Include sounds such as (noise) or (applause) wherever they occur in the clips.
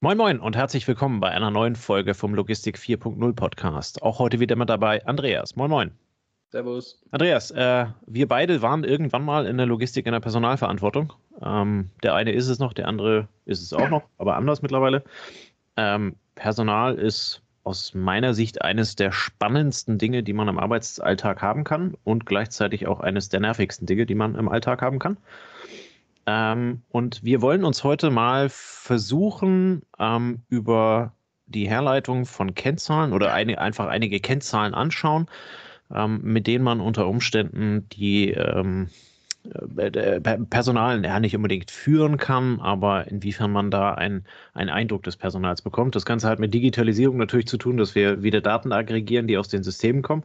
Moin Moin und herzlich willkommen bei einer neuen Folge vom Logistik 4.0 Podcast. Auch heute wieder mit dabei Andreas. Moin Moin. Servus. Andreas, äh, wir beide waren irgendwann mal in der Logistik in der Personalverantwortung. Ähm, der eine ist es noch, der andere ist es auch noch, aber anders mittlerweile. Ähm, Personal ist aus meiner Sicht eines der spannendsten Dinge, die man im Arbeitsalltag haben kann und gleichzeitig auch eines der nervigsten Dinge, die man im Alltag haben kann. Ähm, und wir wollen uns heute mal versuchen, ähm, über die Herleitung von Kennzahlen oder eine, einfach einige Kennzahlen anschauen, ähm, mit denen man unter Umständen die ähm, äh, Personal ja, nicht unbedingt führen kann, aber inwiefern man da einen Eindruck des Personals bekommt. Das Ganze hat mit Digitalisierung natürlich zu tun, dass wir wieder Daten aggregieren, die aus den Systemen kommen.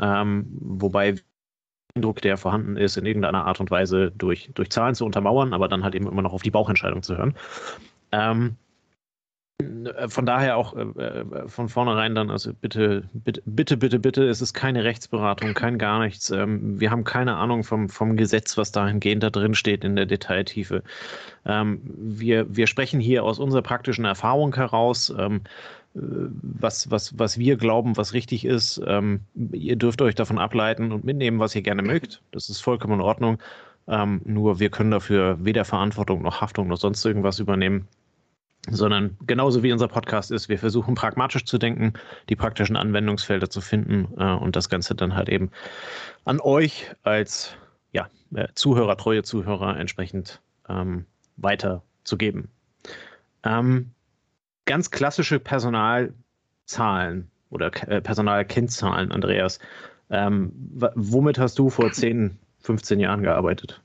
Ähm, wobei Eindruck, der vorhanden ist, in irgendeiner Art und Weise durch, durch Zahlen zu untermauern, aber dann halt eben immer noch auf die Bauchentscheidung zu hören. Ähm, von daher auch äh, äh, von vornherein dann, also bitte, bitte, bitte, bitte, bitte, es ist keine Rechtsberatung, kein gar nichts. Ähm, wir haben keine Ahnung vom, vom Gesetz, was dahingehend da drin steht in der Detailtiefe. Ähm, wir, wir sprechen hier aus unserer praktischen Erfahrung heraus. Ähm, was, was, was wir glauben, was richtig ist. Ähm, ihr dürft euch davon ableiten und mitnehmen, was ihr gerne mögt. Das ist vollkommen in Ordnung. Ähm, nur wir können dafür weder Verantwortung noch Haftung noch sonst irgendwas übernehmen. Sondern genauso wie unser Podcast ist, wir versuchen pragmatisch zu denken, die praktischen Anwendungsfelder zu finden äh, und das Ganze dann halt eben an euch als ja, äh, Zuhörer, treue Zuhörer entsprechend ähm, weiterzugeben. Ähm, ganz klassische Personalzahlen oder äh, Personalkennzahlen, Andreas. Ähm, womit hast du vor 10, 15 Jahren gearbeitet?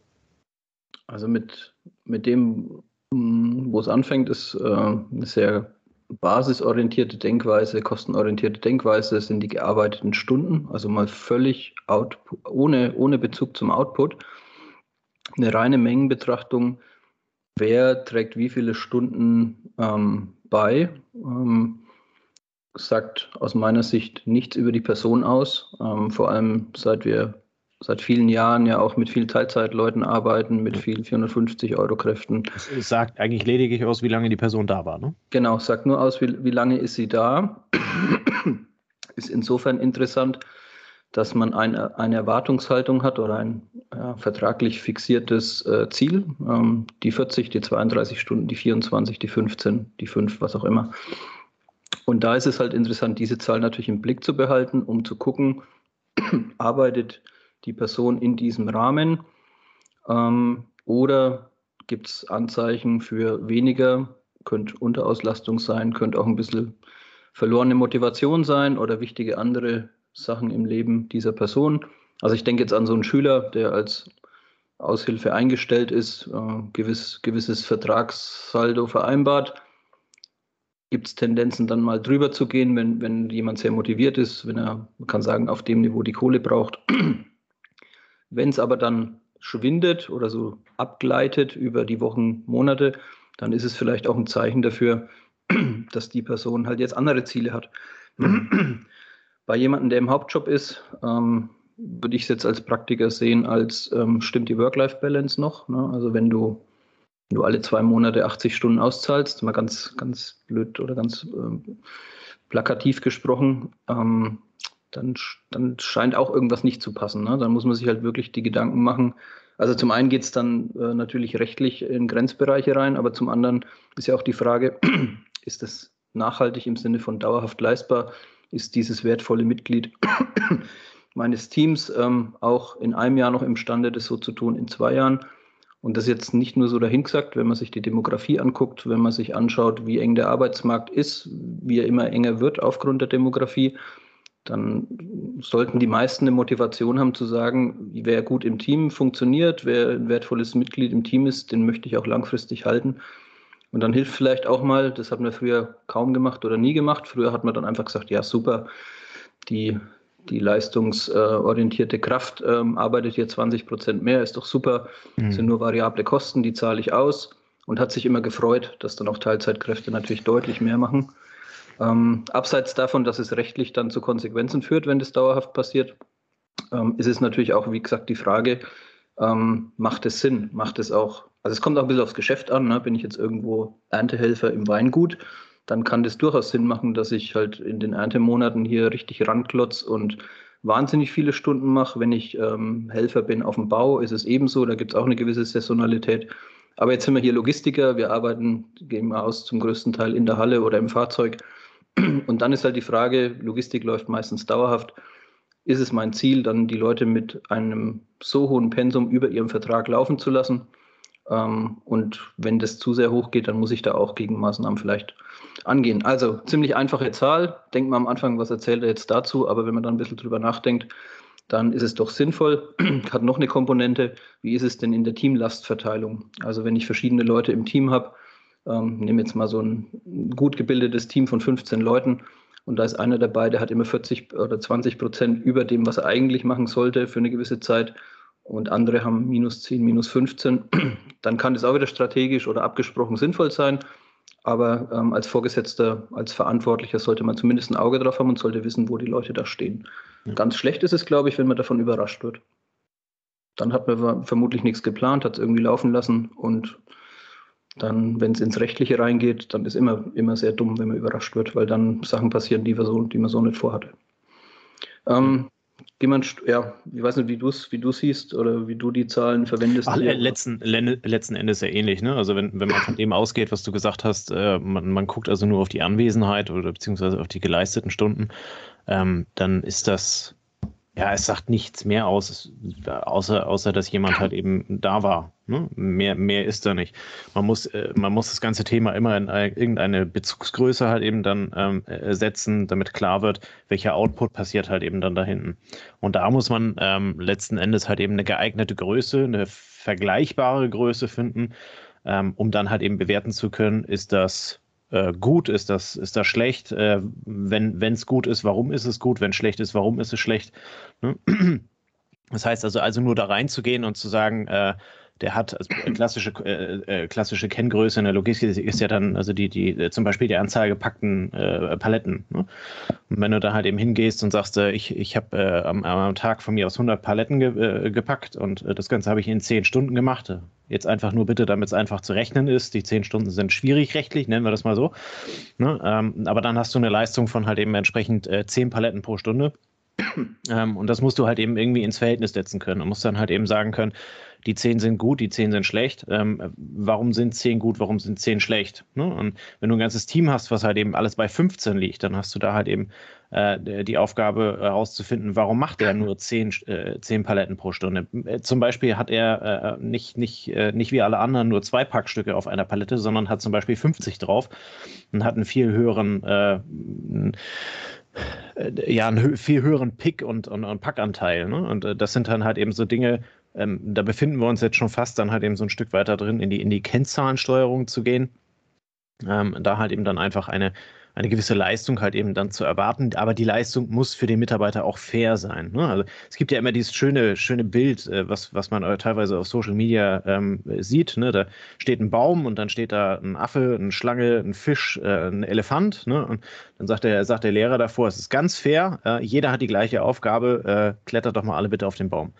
Also mit, mit dem, mm, wo es anfängt, ist äh, eine sehr basisorientierte Denkweise, kostenorientierte Denkweise sind die gearbeiteten Stunden, also mal völlig Output, ohne, ohne Bezug zum Output. Eine reine Mengenbetrachtung, wer trägt wie viele Stunden ähm, bei. Ähm, sagt aus meiner Sicht nichts über die Person aus, ähm, vor allem seit wir seit vielen Jahren ja auch mit vielen Teilzeitleuten arbeiten, mit vielen 450 Euro Kräften. Es sagt eigentlich lediglich aus, wie lange die Person da war, ne? Genau, sagt nur aus, wie, wie lange ist sie da. ist insofern interessant, dass man eine, eine Erwartungshaltung hat oder ein ja, vertraglich fixiertes äh, Ziel. Ähm, die 40, die 32 Stunden, die 24, die 15, die 5, was auch immer. Und da ist es halt interessant, diese Zahl natürlich im Blick zu behalten, um zu gucken, (clears throat) arbeitet die Person in diesem Rahmen ähm, oder gibt es Anzeichen für weniger, könnte Unterauslastung sein, könnte auch ein bisschen verlorene Motivation sein oder wichtige andere Sachen im Leben dieser Person. Also ich denke jetzt an so einen Schüler, der als Aushilfe eingestellt ist, äh, gewiss, gewisses Vertragssaldo vereinbart. Gibt es Tendenzen, dann mal drüber zu gehen, wenn, wenn jemand sehr motiviert ist, wenn er, man kann sagen, auf dem Niveau die Kohle braucht. (clears throat) wenn es aber dann schwindet oder so abgleitet über die Wochen, Monate, dann ist es vielleicht auch ein Zeichen dafür, (clears throat) dass die Person halt jetzt andere Ziele hat. (clears throat) Bei jemandem, der im Hauptjob ist, ähm, würde ich es jetzt als Praktiker sehen, als ähm, stimmt die Work-Life-Balance noch. Ne? Also wenn du, wenn du alle zwei Monate 80 Stunden auszahlst, mal ganz, ganz blöd oder ganz ähm, plakativ gesprochen, ähm, dann, dann scheint auch irgendwas nicht zu passen. Ne? Dann muss man sich halt wirklich die Gedanken machen. Also zum einen geht es dann äh, natürlich rechtlich in Grenzbereiche rein, aber zum anderen ist ja auch die Frage, (clears throat) ist das nachhaltig im Sinne von dauerhaft leistbar? Ist dieses wertvolle Mitglied (coughs) meines Teams ähm, auch in einem Jahr noch imstande, das so zu tun, in zwei Jahren. Und das jetzt nicht nur so dahingesagt, wenn man sich die Demografie anguckt, wenn man sich anschaut, wie eng der Arbeitsmarkt ist, wie er immer enger wird aufgrund der Demografie, dann sollten die meisten eine Motivation haben zu sagen, wer gut im Team funktioniert, wer ein wertvolles Mitglied im Team ist, den möchte ich auch langfristig halten. Und dann hilft vielleicht auch mal, das hat man früher kaum gemacht oder nie gemacht. Früher hat man dann einfach gesagt, ja super, die, die leistungsorientierte Kraft ähm, arbeitet hier 20 Prozent mehr, ist doch super, mhm. sind nur variable Kosten, die zahle ich aus. Und hat sich immer gefreut, dass dann auch Teilzeitkräfte natürlich deutlich mehr machen. Ähm, abseits davon, dass es rechtlich dann zu Konsequenzen führt, wenn das dauerhaft passiert, ähm, ist es natürlich auch, wie gesagt, die Frage, ähm, macht es Sinn, macht es auch. Also es kommt auch ein bisschen aufs Geschäft an. Ne? Bin ich jetzt irgendwo Erntehelfer im Weingut, dann kann das durchaus Sinn machen, dass ich halt in den Erntemonaten hier richtig ranklotz und wahnsinnig viele Stunden mache. Wenn ich ähm, Helfer bin auf dem Bau, ist es ebenso. Da gibt es auch eine gewisse Saisonalität. Aber jetzt sind wir hier Logistiker. Wir arbeiten, gehen wir aus, zum größten Teil in der Halle oder im Fahrzeug. Und dann ist halt die Frage, Logistik läuft meistens dauerhaft. Ist es mein Ziel, dann die Leute mit einem so hohen Pensum über ihrem Vertrag laufen zu lassen? Ähm, und wenn das zu sehr hoch geht, dann muss ich da auch Gegenmaßnahmen vielleicht angehen. Also ziemlich einfache Zahl. Denkt man am Anfang, was erzählt er jetzt dazu? Aber wenn man dann ein bisschen drüber nachdenkt, dann ist es doch sinnvoll. (clears throat) Hat noch eine Komponente. Wie ist es denn in der Teamlastverteilung? Also wenn ich verschiedene Leute im Team habe, ähm, nehme jetzt mal so ein gut gebildetes Team von 15 Leuten und da ist einer dabei, der hat immer 40 oder 20 Prozent über dem, was er eigentlich machen sollte für eine gewisse Zeit und andere haben minus 10, minus 15, (clears throat) dann kann das auch wieder strategisch oder abgesprochen sinnvoll sein. Aber ähm, als Vorgesetzter, als Verantwortlicher sollte man zumindest ein Auge drauf haben und sollte wissen, wo die Leute da stehen. Ja. Ganz schlecht ist es, glaube ich, wenn man davon überrascht wird. Dann hat man vermutlich nichts geplant, hat es irgendwie laufen lassen und dann, wenn es ins Rechtliche reingeht, dann ist immer, immer sehr dumm, wenn man überrascht wird, weil dann Sachen passieren, die, wir so, die man so nicht vorhatte. Ähm, jemand, ja, ich weiß nicht, wie du es wie siehst oder wie du die Zahlen verwendest. Ach, letzten, letzten Endes ja ähnlich, ne? Also wenn, wenn man von dem ausgeht, was du gesagt hast, äh, man, man guckt also nur auf die Anwesenheit oder beziehungsweise auf die geleisteten Stunden, ähm, dann ist das ja, es sagt nichts mehr aus, außer, außer dass jemand halt eben da war. Ne? Mehr, mehr ist da nicht. Man muss, äh, man muss das ganze Thema immer in irgendeine Bezugsgröße halt eben dann ähm, äh, setzen, damit klar wird, welcher Output passiert halt eben dann da hinten. Und da muss man ähm, letzten Endes halt eben eine geeignete Größe, eine vergleichbare Größe finden, ähm, um dann halt eben bewerten zu können, ist das äh, gut, ist das, ist das schlecht? Äh, wenn es gut ist, warum ist es gut? Wenn schlecht ist, warum ist es schlecht? Ne? (clears throat) Das heißt also, also nur da reinzugehen und zu sagen, äh, der hat also klassische, äh, äh, klassische Kenngröße in der Logistik ist ja dann also die, die äh, zum Beispiel die Anzahl gepackten äh, Paletten. Ne? Und wenn du da halt eben hingehst und sagst, äh, ich, ich habe äh, am, am, Tag von mir aus 100 Paletten ge, gepackt und das Ganze habe ich in 10 Stunden gemacht. Jetzt einfach nur bitte, damit es einfach zu rechnen ist. Die 10 Stunden sind schwierig rechtlich, nennen wir das mal so. Ne? Ähm, aber dann hast du eine Leistung von halt eben entsprechend 10 Paletten pro Stunde. Ähm, und das musst du halt eben irgendwie ins Verhältnis setzen können und musst dann halt eben sagen können, die zehn sind gut, die zehn sind schlecht. Ähm, warum sind zehn gut, warum sind zehn schlecht? Ne? Und wenn du ein ganzes Team hast, was halt eben alles bei 15 liegt, dann hast du da halt eben äh, die Aufgabe herauszufinden, warum macht er nur zehn, äh, zehn Paletten pro Stunde. Äh, zum Beispiel hat er äh, nicht, nicht, äh, nicht wie alle anderen nur zwei Packstücke auf einer Palette, sondern hat zum Beispiel 50 drauf und hat einen viel höheren äh, ja, einen viel höheren Pick- und, und, und Packanteil. Ne? Und das sind dann halt eben so Dinge, ähm, da befinden wir uns jetzt schon fast dann halt eben so ein Stück weiter drin, in die, in die Kennzahlensteuerung zu gehen. Ähm, da halt eben dann einfach eine, eine gewisse Leistung halt eben dann zu erwarten. Aber die Leistung muss für den Mitarbeiter auch fair sein. Ne? Also es gibt ja immer dieses schöne, schöne Bild, äh, was, was man teilweise auf Social Media ähm, sieht. Ne? Da steht ein Baum und dann steht da ein Affe, eine Schlange, ein Fisch, äh, ein Elefant. Ne? Und dann sagt der, sagt der Lehrer davor, es ist ganz fair, äh, jeder hat die gleiche Aufgabe, äh, klettert doch mal alle bitte auf den Baum.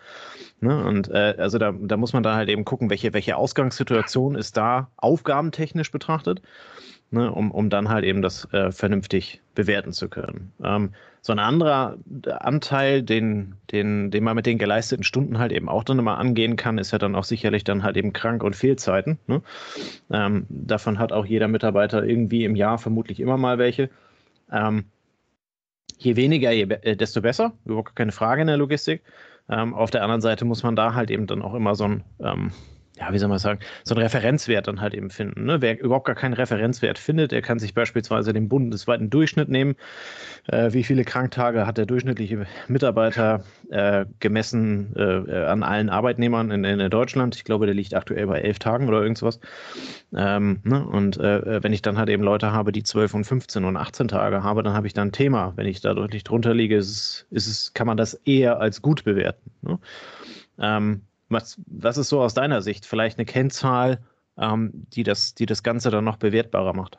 Ne? Und äh, also da, da muss man dann halt eben gucken, welche, welche Ausgangssituation ist da aufgabentechnisch betrachtet ne, um, um dann halt eben das äh, vernünftig bewerten zu können. Ähm, so ein anderer Anteil, den, den, den man mit den geleisteten Stunden halt eben auch dann immer angehen kann, ist ja dann auch sicherlich dann halt eben Krank- und Fehlzeiten. Ne? Ähm, davon hat auch jeder Mitarbeiter irgendwie im Jahr vermutlich immer mal welche. Ähm, je weniger, je, äh, desto besser, überhaupt keine Frage in der Logistik. Ähm, auf der anderen Seite muss man da halt eben dann auch immer so ein ähm, ja, wie soll man sagen, so einen Referenzwert dann halt eben finden. Ne? Wer überhaupt gar keinen Referenzwert findet, der kann sich beispielsweise den bundesweiten Durchschnitt nehmen. Äh, wie viele Kranktage hat der durchschnittliche Mitarbeiter äh, gemessen äh, an allen Arbeitnehmern in, in, Deutschland? Ich glaube, der liegt aktuell bei elf Tagen oder irgendwas. Ähm, ne? Und äh, wenn ich dann halt eben Leute habe, die zwölf und 15 und 18 Tage habe, dann habe ich da ein Thema. Wenn ich da deutlich drunter liege, ist ist kann man das eher als gut bewerten. Ne? Ähm, was, was ist so aus deiner Sicht vielleicht eine Kennzahl, ähm, die, das, die das Ganze dann noch bewertbarer macht?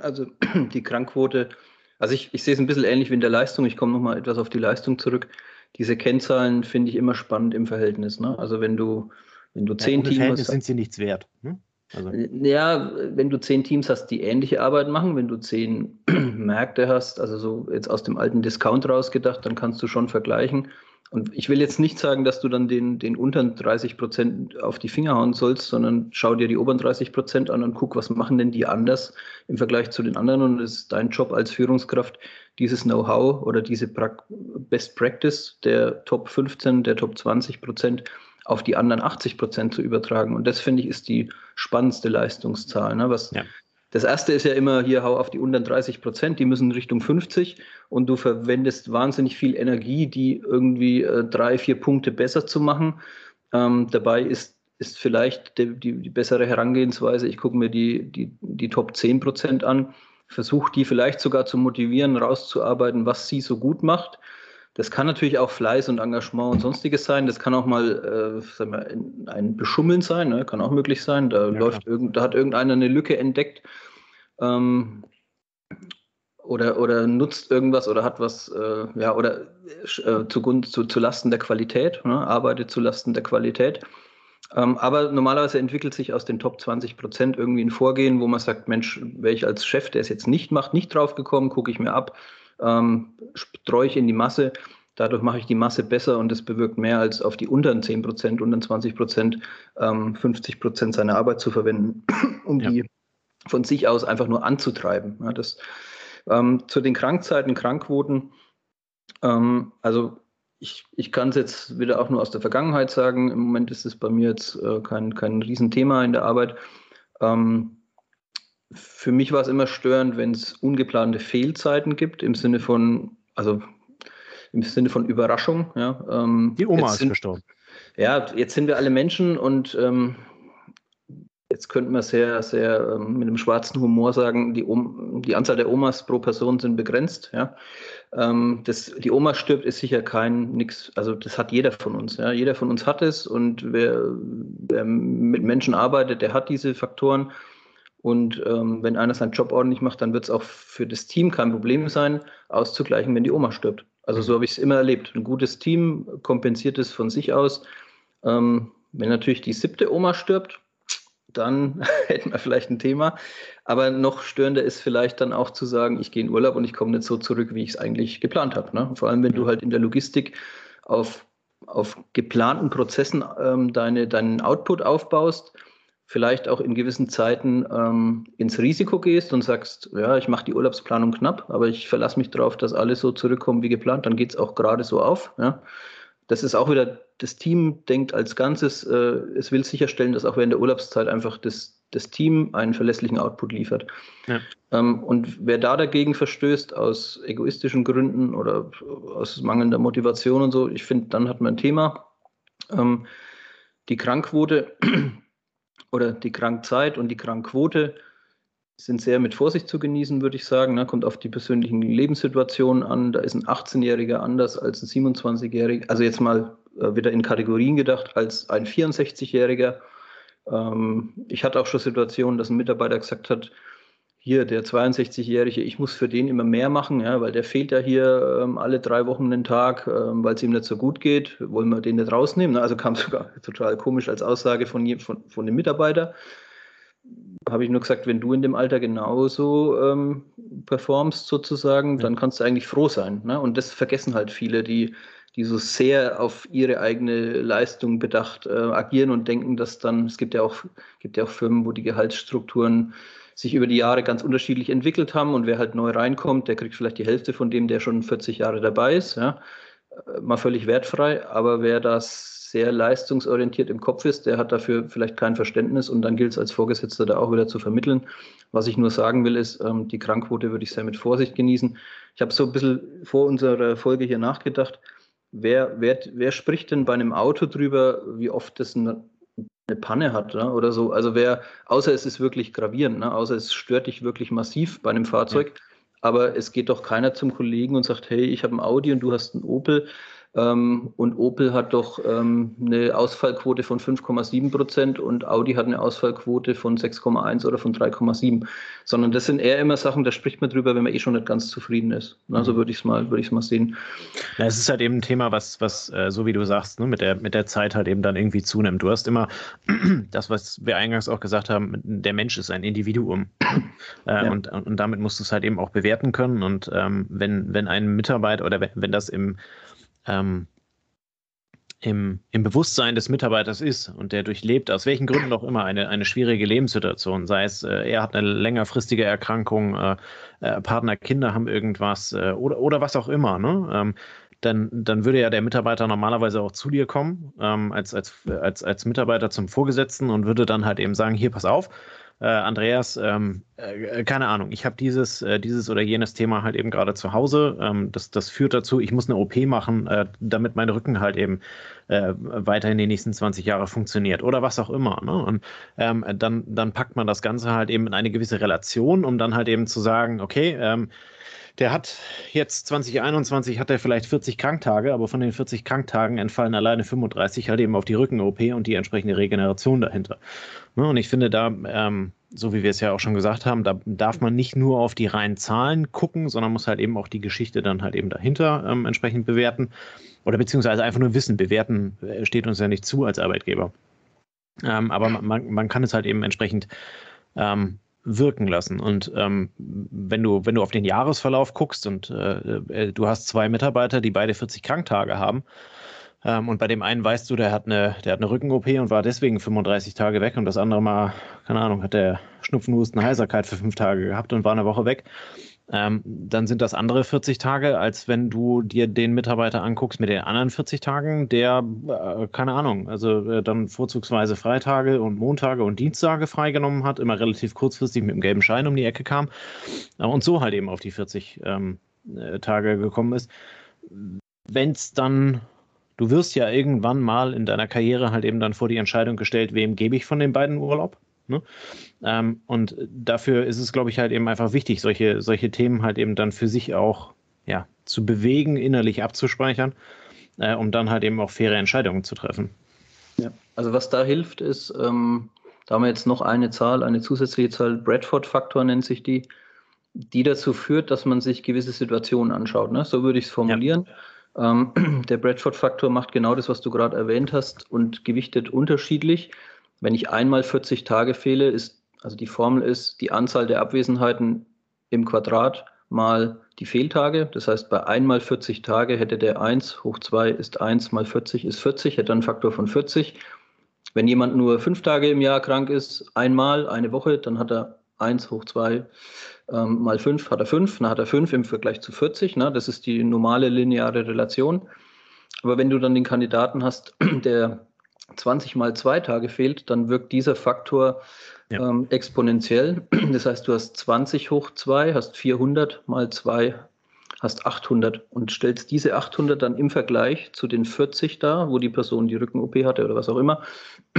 Also (clears throat) die Krankquote, also ich, ich sehe es ein bisschen ähnlich wie in der Leistung. Ich komme nochmal etwas auf die Leistung zurück. diese Kennzahlen finde ich immer spannend im Verhältnis. Ne? Also wenn du, wenn du zehn ja, Teams Verhältnis hast, sind sie nichts wert. Ne? Also. Ja, wenn du zehn Teams hast, die ähnliche Arbeit machen, wenn du zehn (clears throat) Märkte hast, also so jetzt aus dem alten Discount rausgedacht, dann kannst du schon vergleichen. Und ich will jetzt nicht sagen, dass du dann den, den unteren 30 Prozent auf die Finger hauen sollst, sondern schau dir die oberen 30 Prozent an und guck, was machen denn die anders im Vergleich zu den anderen. Und es ist dein Job als Führungskraft, dieses Know-how oder diese Best Practice der Top 15, der Top 20 Prozent auf die anderen 80 Prozent zu übertragen. Und das finde ich ist die spannendste Leistungszahl. Ne? Was, ja. Das erste ist ja immer hier, hau auf die unteren 30 Prozent, die müssen Richtung 50 und du verwendest wahnsinnig viel Energie, die irgendwie äh, drei, vier Punkte besser zu machen. Ähm, dabei ist, ist vielleicht die, die, die bessere Herangehensweise, ich gucke mir die, die, die Top 10 Prozent an, versuche die vielleicht sogar zu motivieren, rauszuarbeiten, was sie so gut macht das kann natürlich auch Fleiß und Engagement und sonstiges sein. Das kann auch mal äh, wir, ein Beschummeln sein, ne? kann auch möglich sein. Da ja, läuft irgend, da hat irgendeiner eine Lücke entdeckt ähm, oder, oder nutzt irgendwas oder hat was, äh, ja, oder äh, zugunsten, zu, zu Lasten der Qualität, ne? arbeitet zu Lasten der Qualität. Ähm, aber normalerweise entwickelt sich aus den Top 20 Prozent irgendwie ein Vorgehen, wo man sagt, Mensch, wäre ich als Chef, der es jetzt nicht macht, nicht drauf gekommen, gucke ich mir ab ähm, streue ich in die Masse. Dadurch mache ich die Masse besser und das bewirkt mehr als auf die unteren 10 Prozent, unteren 20 Prozent, ähm, 50 Prozent seiner Arbeit zu verwenden, (clears throat) um ja. die von sich aus einfach nur anzutreiben. Ja, das, ähm, zu den Krankzeiten, Krankquoten, ähm, also ich, ich kann es jetzt wieder auch nur aus der Vergangenheit sagen. Im Moment ist es bei mir jetzt äh, kein, kein Riesenthema in der Arbeit. Ähm, für mich war es immer störend, wenn es ungeplante Fehlzeiten gibt, im Sinne von, also im Sinne von Überraschung. Ja, ähm, Die Oma ist sind, gestorben. Ja, jetzt sind wir alle Menschen und ähm, jetzt könnte man sehr, sehr ähm, mit einem schwarzen Humor sagen, die, die, Anzahl der Omas pro Person sind begrenzt. Ja. Ähm, das, die Oma stirbt, ist sicher kein nix, also das hat jeder von uns. Ja. Jeder von uns hat es und wer, wer mit Menschen arbeitet, der hat diese Faktoren. Und ähm, wenn einer seinen Job ordentlich macht, dann wird es auch für das Team kein Problem sein, auszugleichen, wenn die Oma stirbt. Also so habe ich es immer erlebt. Ein gutes Team kompensiert es von sich aus. Ähm, wenn natürlich die siebte Oma stirbt, dann (laughs) hätten wir vielleicht ein Thema. Aber noch störender ist vielleicht dann auch zu sagen, ich gehe in Urlaub und ich komme nicht so zurück, wie ich es eigentlich geplant habe. Ne? Vor allem, wenn du halt in der Logistik auf, auf geplanten Prozessen ähm, deine, deinen Output aufbaust vielleicht auch in gewissen Zeiten ähm, ins Risiko gehst und sagst, ja, ich mache die Urlaubsplanung knapp, aber ich verlasse mich darauf, dass alles so zurückkommt wie geplant, dann geht es auch gerade so auf. Ja. Das ist auch wieder, das Team denkt als Ganzes, äh, es will sicherstellen, dass auch während der Urlaubszeit einfach das, das Team einen verlässlichen Output liefert. Ja. Ähm, und wer da dagegen verstößt, aus egoistischen Gründen oder aus mangelnder Motivation und so, ich finde, dann hat man ein Thema. Ähm, die Krankquote, oder die Krankzeit und die Krankquote sind sehr mit Vorsicht zu genießen, würde ich sagen. Ne? Kommt auf die persönlichen Lebenssituationen an. Da ist ein 18-Jähriger anders als ein 27-Jähriger. Also jetzt mal äh, wieder in Kategorien gedacht, als ein 64-Jähriger. Ähm, ich hatte auch schon Situationen, dass ein Mitarbeiter gesagt hat, hier der 62-Jährige, ich muss für den immer mehr machen, ja, weil der fehlt ja hier ähm, alle drei Wochen einen Tag, ähm, weil es ihm nicht so gut geht, wollen wir den nicht rausnehmen. Ne? Also kam (laughs) sogar total komisch als Aussage von, von, von dem Mitarbeiter. Habe ich nur gesagt, wenn du in dem Alter genauso ähm, performst sozusagen, dann kannst du eigentlich froh sein. Ne? Und das vergessen halt viele, die, die so sehr auf ihre eigene Leistung bedacht äh, agieren und denken, dass dann, es gibt ja auch, gibt ja auch Firmen, wo die Gehaltsstrukturen sich über die Jahre ganz unterschiedlich entwickelt haben und wer halt neu reinkommt, der kriegt vielleicht die Hälfte von dem, der schon 40 Jahre dabei ist. Ja. Äh, mal völlig wertfrei, aber wer das sehr leistungsorientiert im Kopf ist, der hat dafür vielleicht kein Verständnis und dann gilt es als Vorgesetzter da auch wieder zu vermitteln. Was ich nur sagen will, ist, ähm, die Krankquote würde ich sehr mit Vorsicht genießen. Ich habe so ein bisschen vor unserer Folge hier nachgedacht. Wer, wer, wer spricht denn bei einem Auto drüber, wie oft das ein eine Panne hat ne? oder so. Also wer, außer es ist wirklich gravierend, ne? außer es stört dich wirklich massiv bei einem Fahrzeug, ja. aber es geht doch keiner zum Kollegen und sagt, hey, ich habe ein Audi und du hast ein Opel. Ähm, und Opel hat doch ähm, eine Ausfallquote von 5,7 Prozent und Audi hat eine Ausfallquote von 6,1 oder von 3,7. Sondern das sind eher immer Sachen, da spricht man drüber, wenn man eh schon nicht ganz zufrieden ist. Also würde ich es mal, würd mal sehen. Ja, es ist halt eben ein Thema, was, was äh, so wie du sagst, ne, mit, der, mit der Zeit halt eben dann irgendwie zunimmt. Du hast immer (clears throat) das, was wir eingangs auch gesagt haben, der Mensch ist ein Individuum. (clears throat) äh, ja. und, und damit musst du es halt eben auch bewerten können. Und ähm, wenn, wenn ein Mitarbeiter oder wenn, wenn das im ähm, im, im Bewusstsein des Mitarbeiters ist und der durchlebt, aus welchen Gründen auch immer, eine, eine schwierige Lebenssituation, sei es, äh, er hat eine längerfristige Erkrankung, äh, äh, Partner, Kinder haben irgendwas äh, oder, oder was auch immer, ne? Ähm, dann, dann würde ja der Mitarbeiter normalerweise auch zu dir kommen, ähm, als, als, als, als Mitarbeiter zum Vorgesetzten und würde dann halt eben sagen, hier, pass auf, äh, Andreas, ähm, äh, keine Ahnung, ich habe dieses, äh, dieses oder jenes Thema halt eben gerade zu Hause. Ähm, das, das führt dazu, ich muss eine OP machen, äh, damit mein Rücken halt eben äh, weiterhin die nächsten 20 Jahre funktioniert oder was auch immer. Ne? Und ähm, dann, dann packt man das Ganze halt eben in eine gewisse Relation, um dann halt eben zu sagen, okay, ähm, der hat jetzt 2021 hat er vielleicht 40 Kranktage, aber von den 40 Kranktagen entfallen alleine 35 halt eben auf die Rücken-OP und die entsprechende Regeneration dahinter. Ne, und ich finde da, ähm, so wie wir es ja auch schon gesagt haben, da darf man nicht nur auf die reinen Zahlen gucken, sondern muss halt eben auch die Geschichte dann halt eben dahinter ähm, entsprechend bewerten. Oder beziehungsweise einfach nur wissen, bewerten äh, steht uns ja nicht zu als Arbeitgeber. Ähm, aber man, man kann es halt eben entsprechend ähm, wirken lassen. Und ähm, wenn du, wenn du auf den Jahresverlauf guckst und äh, äh du hast zwei Mitarbeiter, die beide 40 Kranktage haben, ähm, und bei dem einen weißt du, der hat eine, der hat eine Rücken-OP und war deswegen 35 Tage weg und das andere mal, keine Ahnung, hat der Schnupfen, Husten, Heiserkeit für fünf Tage gehabt und war eine Woche weg ähm, dann sind das andere 40 Tage, als wenn du dir den Mitarbeiter anguckst mit den anderen 40 Tagen, der, äh, keine Ahnung, also äh, dann vorzugsweise Freitage und Montage und Dienstage freigenommen hat, immer relativ kurzfristig mit dem gelben Schein um die Ecke kam äh, und so halt eben auf die 40 ähm, äh, Tage gekommen ist. Wenn es dann du wirst ja irgendwann mal in deiner Karriere halt eben dann vor die Entscheidung gestellt, wem gebe ich von den beiden Urlaub? Ne? Ähm, und dafür ist es, glaube ich, halt eben einfach wichtig, solche, solche Themen halt eben dann für sich auch ja, zu bewegen, innerlich abzuspeichern, äh, um dann halt eben auch faire Entscheidungen zu treffen. Ja, also was da hilft, ist, ähm, da haben wir jetzt noch eine Zahl, eine zusätzliche Zahl, Bradford-Faktor nennt sich die, die dazu führt, dass man sich gewisse Situationen anschaut. Ne? So würde ich es formulieren. Ja. Ähm, (clears throat) der Bradford-Faktor macht genau das, was du gerade erwähnt hast und gewichtet unterschiedlich. Wenn ich einmal 40 Tage fehle, ist, also die Formel ist die Anzahl der Abwesenheiten im Quadrat mal die Fehltage. Das heißt, bei einmal 40 Tage hätte der 1 hoch 2 ist 1 mal 40 ist 40, hätte einen Faktor von 40. Wenn jemand nur fünf Tage im Jahr krank ist, einmal, eine Woche, dann hat er 1 hoch 2 ähm, mal 5 hat er 5, dann hat er 5 im Vergleich zu 40. Ne? Das ist die normale lineare Relation. Aber wenn du dann den Kandidaten hast, (clears throat) der 20 mal zwei Tage fehlt, dann wirkt dieser Faktor ja. ähm, exponentiell. (clears throat) Das heißt, du hast 20 hoch 2, hast 400 mal 2, hast 800 und stellst diese 800 dann im Vergleich zu den 40 da, wo die Person die Rücken-OP hatte oder was auch immer. (clears throat)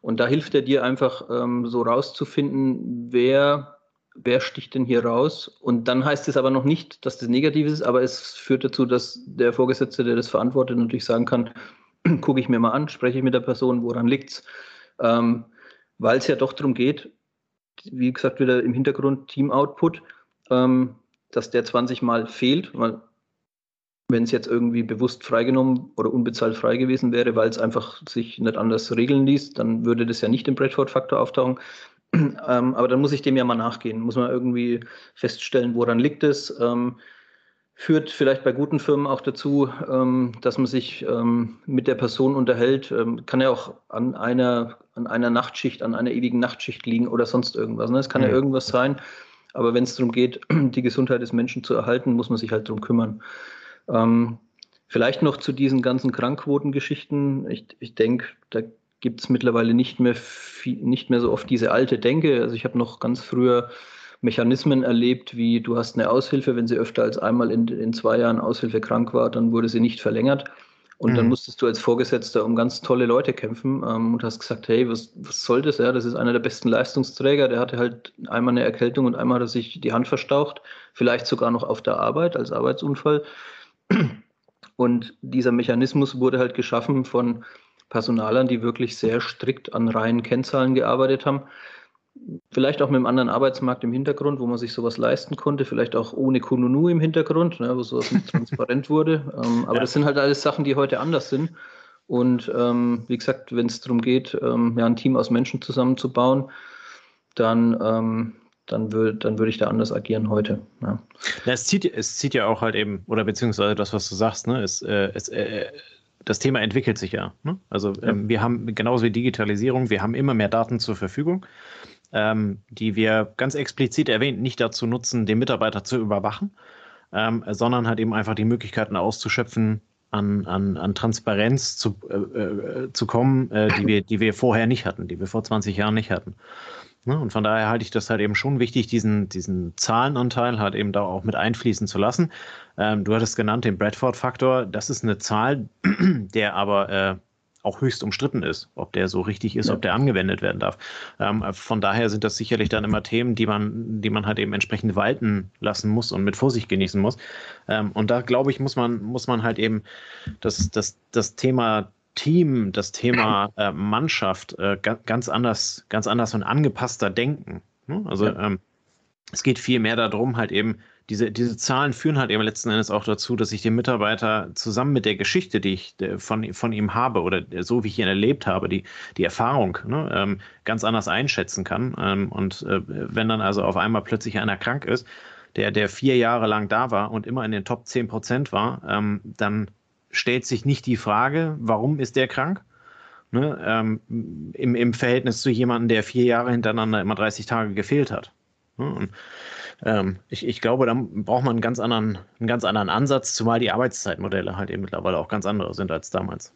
Und da hilft er dir einfach ähm, so rauszufinden, wer, wer sticht denn hier raus. Und dann heißt es aber noch nicht, dass das negativ ist, aber es führt dazu, dass der Vorgesetzte, der das verantwortet, natürlich sagen kann, (clears throat) gucke ich mir mal an, spreche ich mit der Person, woran liegt es. Ähm, Weil es ja doch darum geht, wie gesagt, wieder im Hintergrund Team-Output, ähm, dass der 20 Mal fehlt, weil wenn es jetzt irgendwie bewusst freigenommen oder unbezahlt frei gewesen wäre, weil es einfach sich nicht anders regeln ließ, dann würde das ja nicht im Bradford-Faktor auftauchen. (clears throat) Ähm, aber dann muss ich dem ja mal nachgehen, muss man irgendwie feststellen, woran liegt es. Ähm, führt vielleicht bei guten Firmen auch dazu, ähm, dass man sich ähm, mit der Person unterhält. Ähm, kann ja auch an einer, an einer Nachtschicht, an einer ewigen Nachtschicht liegen oder sonst irgendwas. Ne? Es kann ja. ja irgendwas sein. Aber wenn es darum geht, (clears throat) die Gesundheit des Menschen zu erhalten, muss man sich halt darum kümmern. Ähm, vielleicht noch zu diesen ganzen Krankquotengeschichten. Ich, ich denke, da gibt es mittlerweile nicht mehr, viel, nicht mehr so oft diese alte Denke. Also ich habe noch ganz früher Mechanismen erlebt, wie du hast eine Aushilfe, wenn sie öfter als einmal in, in zwei Jahren Aushilfe krank war, dann wurde sie nicht verlängert. Und mhm. dann musstest du als Vorgesetzter um ganz tolle Leute kämpfen ähm, und hast gesagt, hey, was, was soll das? Ja, das ist einer der besten Leistungsträger, der hatte halt einmal eine Erkältung und einmal hat er sich die Hand verstaucht, vielleicht sogar noch auf der Arbeit als Arbeitsunfall. Und dieser Mechanismus wurde halt geschaffen von Personalern, die wirklich sehr strikt an reinen Kennzahlen gearbeitet haben. Vielleicht auch mit einem anderen Arbeitsmarkt im Hintergrund, wo man sich sowas leisten konnte, vielleicht auch ohne Kununu im Hintergrund, ne, wo sowas nicht (laughs) transparent wurde. Ähm, aber ja. das sind halt alles Sachen, die heute anders sind. Und ähm, wie gesagt, wenn es darum geht, ähm, ja, ein Team aus Menschen zusammenzubauen, dann, ähm, dann würde dann würd ich da anders agieren heute. Ja. ja. es, zieht, es zieht ja auch halt eben, oder beziehungsweise das, was du sagst, ne, ist, äh, es, äh, das Thema entwickelt sich ja. Ne? Also ja. ähm, wir haben genauso wie Digitalisierung, wir haben immer mehr Daten zur Verfügung, ähm, die wir ganz explizit erwähnt nicht dazu nutzen, den Mitarbeiter zu überwachen, ähm, sondern halt eben einfach die Möglichkeiten auszuschöpfen, an, an, an Transparenz zu, äh, äh, zu kommen, äh, die, wir, die wir vorher nicht hatten, die wir vor 20 Jahren nicht hatten. Ne? Und von daher halte ich das halt eben schon wichtig, diesen, diesen Zahlenanteil halt eben da auch mit einfließen zu lassen. Ähm, du hattest genannt den Bradford-Faktor. Das ist eine Zahl, (clears throat) der aber äh, auch höchst umstritten ist, ob der so richtig ist, ja. ob der angewendet werden darf. Ähm, von daher sind das sicherlich dann immer Themen, die man, die man halt eben entsprechend walten lassen muss und mit Vorsicht genießen muss. Ähm, und da glaube ich, muss man, muss man halt eben das, das, das Thema Team, das Thema äh, Mannschaft äh, ganz anders, ganz anders und angepasster denken. Ne? Also ja. ähm, es geht viel mehr darum, halt eben, diese, diese Zahlen führen halt eben letzten Endes auch dazu, dass ich den Mitarbeiter zusammen mit der Geschichte, die ich von, von ihm habe oder so wie ich ihn erlebt habe, die, die Erfahrung ne, ähm, ganz anders einschätzen kann. Ähm, und äh, wenn dann also auf einmal plötzlich einer krank ist, der, der vier Jahre lang da war und immer in den Top 10 Prozent war, ähm, dann stellt sich nicht die Frage, warum ist der krank? Ne, ähm, im, Im Verhältnis zu jemandem, der vier Jahre hintereinander immer 30 Tage gefehlt hat. Ne? Und, ähm, ich, ich, glaube, da braucht man einen ganz, anderen, einen ganz anderen Ansatz, zumal die Arbeitszeitmodelle halt eben mittlerweile auch ganz andere sind als damals.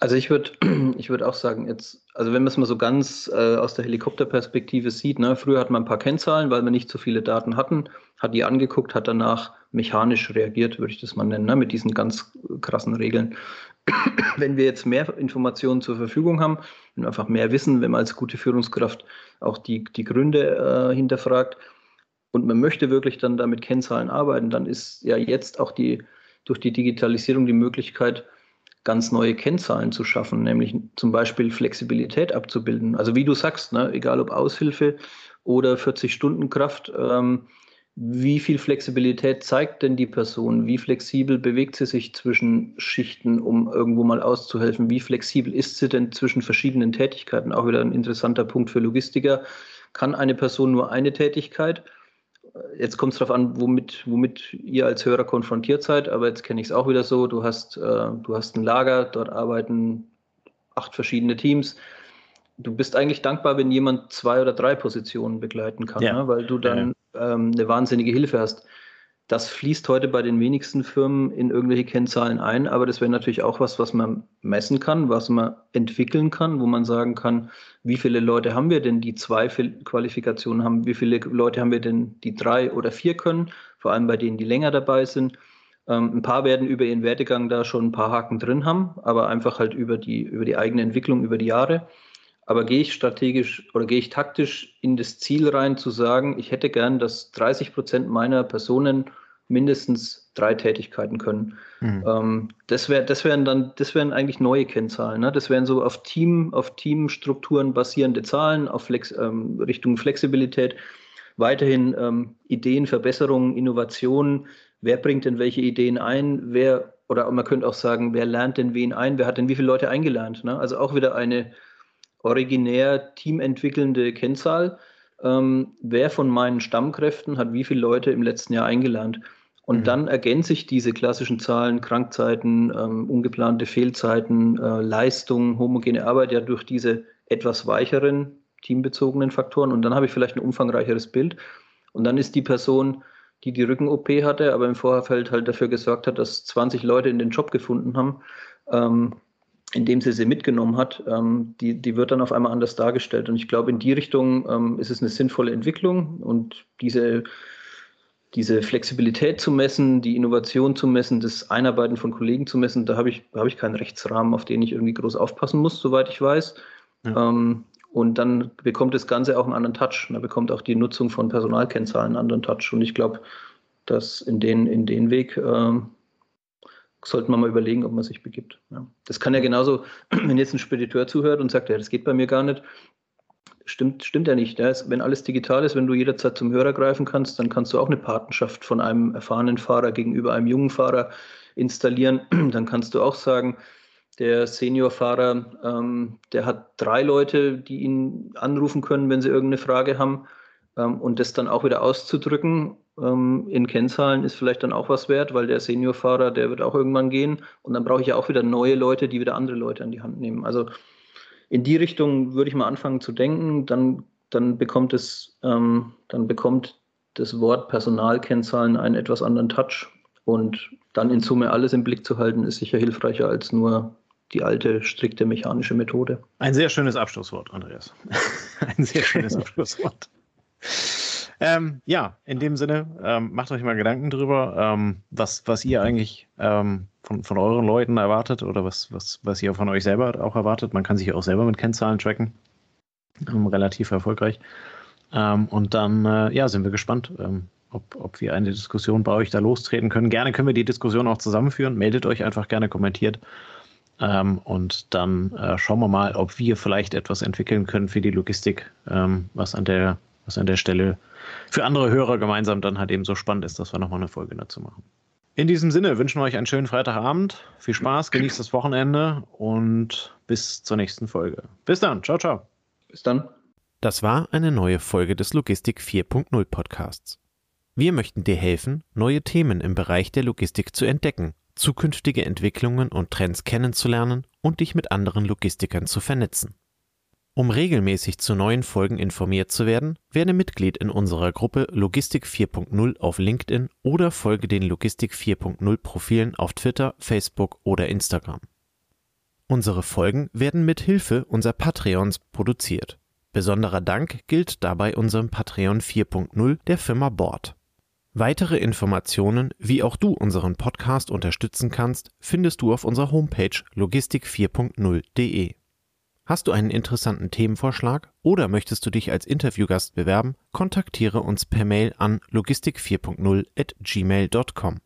Also ich würde (clears throat) ich würd auch sagen, jetzt, also wenn man es mal so ganz äh, aus der Helikopterperspektive sieht, ne, früher hat man ein paar Kennzahlen, weil wir nicht so viele Daten hatten, hat die angeguckt, hat danach mechanisch reagiert, würde ich das mal nennen, ne, mit diesen ganz krassen Regeln. (clears throat) wenn wir jetzt mehr Informationen zur Verfügung haben, wenn wir einfach mehr wissen, wenn man als gute Führungskraft auch die, die Gründe äh, hinterfragt und man möchte wirklich dann da mit Kennzahlen arbeiten, dann ist ja jetzt auch die durch die Digitalisierung die Möglichkeit, ganz neue Kennzahlen zu schaffen, nämlich zum Beispiel Flexibilität abzubilden. Also wie du sagst, ne, egal ob Aushilfe oder 40-Stunden-Kraft, ähm, wie viel Flexibilität zeigt denn die Person? Wie flexibel bewegt sie sich zwischen Schichten, um irgendwo mal auszuhelfen? Wie flexibel ist sie denn zwischen verschiedenen Tätigkeiten? Auch wieder ein interessanter Punkt für Logistiker. Kann eine Person nur eine Tätigkeit? Jetzt kommt es darauf an, womit, womit ihr als Hörer konfrontiert seid, aber jetzt kenne ich es auch wieder so, du hast, äh, du hast ein Lager, dort arbeiten acht verschiedene Teams du bist eigentlich dankbar, wenn jemand zwei oder drei Positionen begleiten kann, ja. ne? weil du dann ja. ähm, eine wahnsinnige Hilfe hast. Das fließt heute bei den wenigsten Firmen in irgendwelche Kennzahlen ein, aber das wäre natürlich auch was, was man messen kann, was man entwickeln kann, wo man sagen kann, wie viele Leute haben wir denn, die zwei Qualifikationen haben, wie viele Leute haben wir denn, die drei oder vier können, vor allem bei denen, die länger dabei sind. Ähm, ein paar werden über ihren Werdegang da schon ein paar Haken drin haben, aber einfach halt über die, über die eigene Entwicklung über die Jahre. Aber gehe ich strategisch oder gehe ich taktisch in das Ziel rein, zu sagen, ich hätte gern, dass 30 Prozent meiner Personen mindestens drei Tätigkeiten können. Mhm. Ähm, das, wär, das wären dann, das wären eigentlich neue Kennzahlen. Ne? Das wären so auf Team, auf Teamstrukturen basierende Zahlen, auf Flex, ähm, Richtung Flexibilität. Weiterhin ähm, Ideen, Verbesserungen, Innovationen. Wer bringt denn welche Ideen ein? Wer, oder man könnte auch sagen, wer lernt denn wen ein? Wer hat denn wie viele Leute eingelernt? Ne? Also auch wieder eine, originär teamentwickelnde Kennzahl. Ähm, wer von meinen Stammkräften hat wie viele Leute im letzten Jahr eingelernt? Und mhm. dann ergänze ich diese klassischen Zahlen, Krankzeiten, ähm, ungeplante Fehlzeiten, äh, Leistung, homogene Arbeit ja durch diese etwas weicheren teambezogenen Faktoren. Und dann habe ich vielleicht ein umfangreicheres Bild. Und dann ist die Person, die die Rücken-OP hatte, aber im Vorfeld halt dafür gesorgt hat, dass 20 Leute in den Job gefunden haben, ähm, indem sie sie mitgenommen hat, ähm, die, die wird dann auf einmal anders dargestellt. Und ich glaube, in die Richtung ähm, ist es eine sinnvolle Entwicklung und diese, diese Flexibilität zu messen, die Innovation zu messen, das Einarbeiten von Kollegen zu messen, da habe ich, hab ich keinen Rechtsrahmen, auf den ich irgendwie groß aufpassen muss, soweit ich weiß. Ja. Ähm, und dann bekommt das Ganze auch einen anderen Touch. Da bekommt auch die Nutzung von Personalkennzahlen einen anderen Touch. Und ich glaube, dass in den, in den Weg ähm, sollte man mal überlegen, ob man sich begibt. Ja. Das kann ja genauso, (clears throat) wenn jetzt ein Spediteur zuhört und sagt, ja, das geht bei mir gar nicht, stimmt, stimmt ja nicht. Ja. Wenn alles digital ist, wenn du jederzeit zum Hörer greifen kannst, dann kannst du auch eine Patenschaft von einem erfahrenen Fahrer gegenüber einem jungen Fahrer installieren. (clears throat) Dann kannst du auch sagen, der Seniorfahrer, ähm, der hat drei Leute, die ihn anrufen können, wenn sie irgendeine Frage haben. Ähm, und das dann auch wieder auszudrücken in Kennzahlen ist vielleicht dann auch was wert, weil der Seniorfahrer, der wird auch irgendwann gehen. Und dann brauche ich ja auch wieder neue Leute, die wieder andere Leute an die Hand nehmen. Also in die Richtung würde ich mal anfangen zu denken. Dann, dann bekommt es, ähm, dann bekommt das Wort Personalkennzahlen einen etwas anderen Touch. Und dann in Summe alles im Blick zu halten, ist sicher hilfreicher als nur die alte, strikte mechanische Methode. Ein sehr schönes Abschlusswort, Andreas. (laughs) Ein sehr schönes (laughs) Abschlusswort. Ähm, ja, in dem Sinne, ähm, macht euch mal Gedanken drüber, ähm, was, was ihr eigentlich ähm, von, von euren Leuten erwartet oder was, was, was ihr von euch selber auch erwartet. Man kann sich auch selber mit Kennzahlen tracken. Ähm, relativ erfolgreich. Ähm, und dann, äh, ja, sind wir gespannt, ob, ob wir eine Diskussion bei euch da lostreten können. Gerne können wir die Diskussion auch zusammenführen. Meldet euch einfach gerne, kommentiert. Ähm, und dann äh, schauen wir mal, ob wir vielleicht etwas entwickeln können für die Logistik, ähm, was an der, was an der Stelle für andere Hörer gemeinsam dann halt eben so spannend ist, dass wir nochmal eine Folge dazu machen. In diesem Sinne wünschen wir euch einen schönen Freitagabend. Viel Spaß, genießt das Wochenende und bis zur nächsten Folge. Bis dann. Ciao, ciao. Bis dann. Das war eine neue Folge des Logistik 4.0 Podcasts. Wir möchten dir helfen, neue Themen im Bereich der Logistik zu entdecken zukünftige Entwicklungen und Trends kennenzulernen und dich mit anderen Logistikern zu vernetzen. Um regelmäßig zu neuen Folgen informiert zu werden, werde Mitglied in unserer Gruppe Logistik 4.0 auf LinkedIn oder folge den Logistik 4.0 Profilen auf Twitter, Facebook oder Instagram. Unsere Folgen werden mit Hilfe unserer Patreons produziert. Besonderer Dank gilt dabei unserem Patreon 4.0 der Firma Board. Weitere Informationen, wie auch du unseren Podcast unterstützen kannst, findest du auf unserer Homepage logistik4.0.de. Hast du einen interessanten Themenvorschlag oder möchtest du dich als Interviewgast bewerben, kontaktiere uns per Mail an logistik4.0 at gmail.com.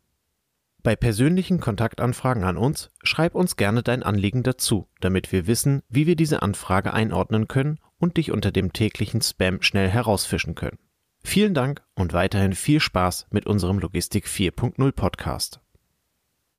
Bei persönlichen Kontaktanfragen an uns schreib uns gerne dein Anliegen dazu, damit wir wissen, wie wir diese Anfrage einordnen können und dich unter dem täglichen Spam schnell herausfischen können. Vielen Dank und weiterhin viel Spaß mit unserem Logistik 4.0 Podcast.